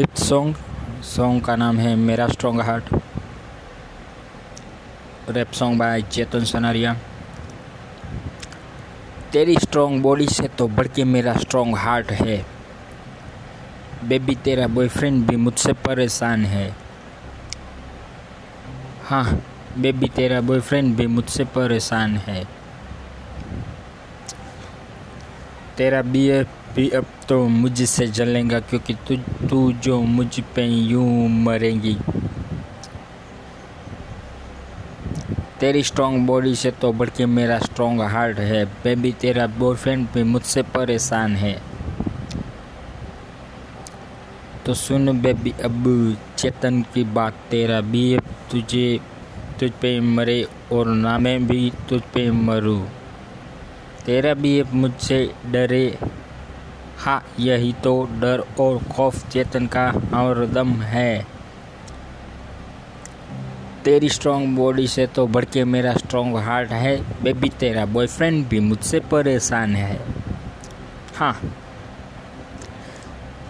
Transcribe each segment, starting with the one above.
Fifth song song का नाम है मेरा strong heart rap song by Chetan Sanaria. तेरी स्ट्रॉन्ग बॉडी से तो बढ़ के मेरा स्ट्रॉन्ग हार्ट है। बेबी तेरा बॉयफ्रेंड भी मुझसे परेशान है। हाँ बेबी तेरा बॉयफ्रेंड भी मुझसे परेशान है। तेरा बी भी अब तो मुझसे जलेगा क्योंकि तू तू जो मुझ पे यूँ मरेगी। तेरी स्ट्रॉन्ग बॉडी से तो बढ़ के मेरा स्ट्रॉन्ग हार्ट है। बेबी तेरा बॉयफ्रेंड भी मुझसे परेशान है। तो सुन बेबी अब चेतन की बात, तेरा भी तुझे, तुझ पे मरे और ना मैं भी तुझ पे मरूँ। तेरा भी मुझसे डरे। हाँ यही तो डर और खौफ चेतन का और दम है। तेरी स्ट्रॉन्ग बॉडी से तो बढ़ के मेरा स्ट्रॉन्ग हार्ट है। बेबी तेरा बॉयफ्रेंड भी मुझसे परेशान है। हाँ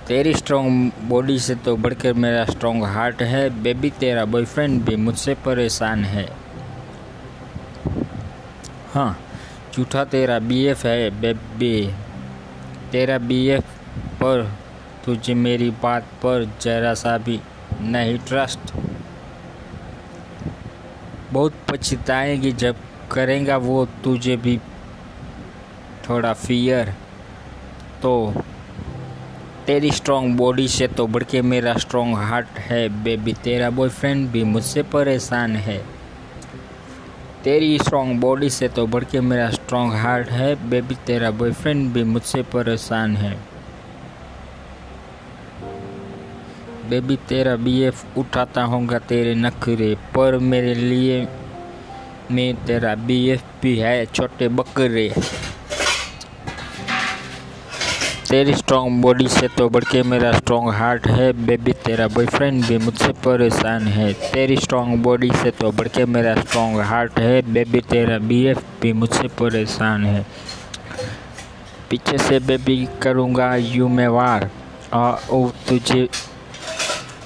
तेरी स्ट्रॉन्ग बॉडी से तो बढ़कर मेरा स्ट्रॉन्ग हार्ट है। बेबी तेरा बॉयफ्रेंड भी मुझसे परेशान है। हाँ झूठा तेरा बीएफ है बेबी तेरा बीएफ पर तुझे मेरी बात पर जरा सा भी नहीं ट्रस्ट बहुत पछताएगी, जब करेगा वो तुझे भी थोड़ा फियर तो तेरी स्ट्रॉन्ग बॉडी से तो बढ़ के मेरा स्ट्रॉन्ग हार्ट है बेबी तेरा बॉयफ्रेंड भी मुझसे परेशान है। तेरी स्ट्रॉन्ग बॉडी से तो बढ़ के मेरा स्ट्रॉन्ग हार्ट है। बेबी तेरा बॉयफ्रेंड भी मुझसे परेशान है। बेबी तेरा बी एफ़ उठाता होगा तेरे नखरे, पर मेरे लिए मैं तेरा बी एफ़ भी है, छोटे बकरे। तेरी स्ट्रॉन्ग बॉडी से तो बढ़ के मेरा स्ट्रॉन्ग हार्ट है बेबी तेरा बॉयफ्रेंड भी मुझसे परेशान है। तेरी स्ट्रॉन्ग बॉडी से तो बढ़ के मेरा स्ट्रॉन्ग हार्ट है बेबी तेरा बीएफ भी मुझसे परेशान है। पीछे से बेबी करूँगा यू मैं वार ओ, तुझे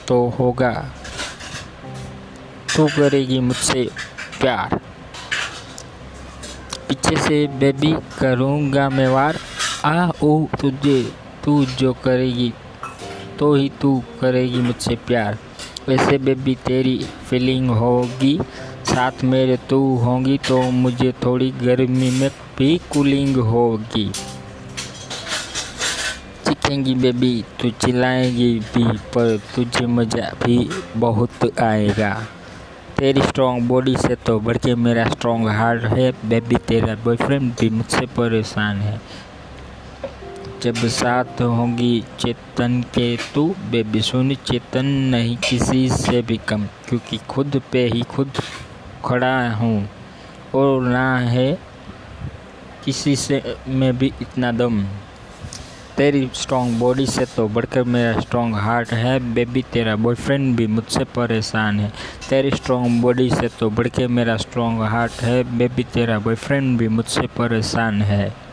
तो होगा। तू करेगी मुझसे प्यार। पीछे से बेबी करूँगा मैं वार आ ओ तुझे, तू जो करेगी तो ही तू करेगी मुझसे प्यार। वैसे बेबी तेरी फीलिंग होगी, साथ मेरे तू होगी तो मुझे थोड़ी गर्मी में भी कूलिंग होगी। चिखेंगी बेबी तू चिल्लाएगी भी, पर तुझे मज़ा भी बहुत आएगा। तेरी स्ट्रॉन्ग बॉडी से तो बढ़ के मेरा स्ट्रॉन्ग हार्ट है। बेबी तेरा बॉयफ्रेंड भी मुझसे परेशान है। जब साथ होंगी चेतन के तू, बेबी सुन चेतन नहीं किसी से भी कम, क्योंकि खुद पे ही खुद खड़ा हूँ। और ना है किसी से में भी इतना दम। तेरी स्ट्रॉन्ग बॉडी से तो बढ़कर मेरा स्ट्रॉन्ग हार्ट है। बेबी, तेरा बॉयफ्रेंड भी मुझसे परेशान है। तेरी स्ट्रॉन्ग बॉडी से तो बढ़ के मेरा स्ट्रॉन्ग हार्ट है। बेबी, तेरा बॉयफ्रेंड भी मुझसे परेशान है।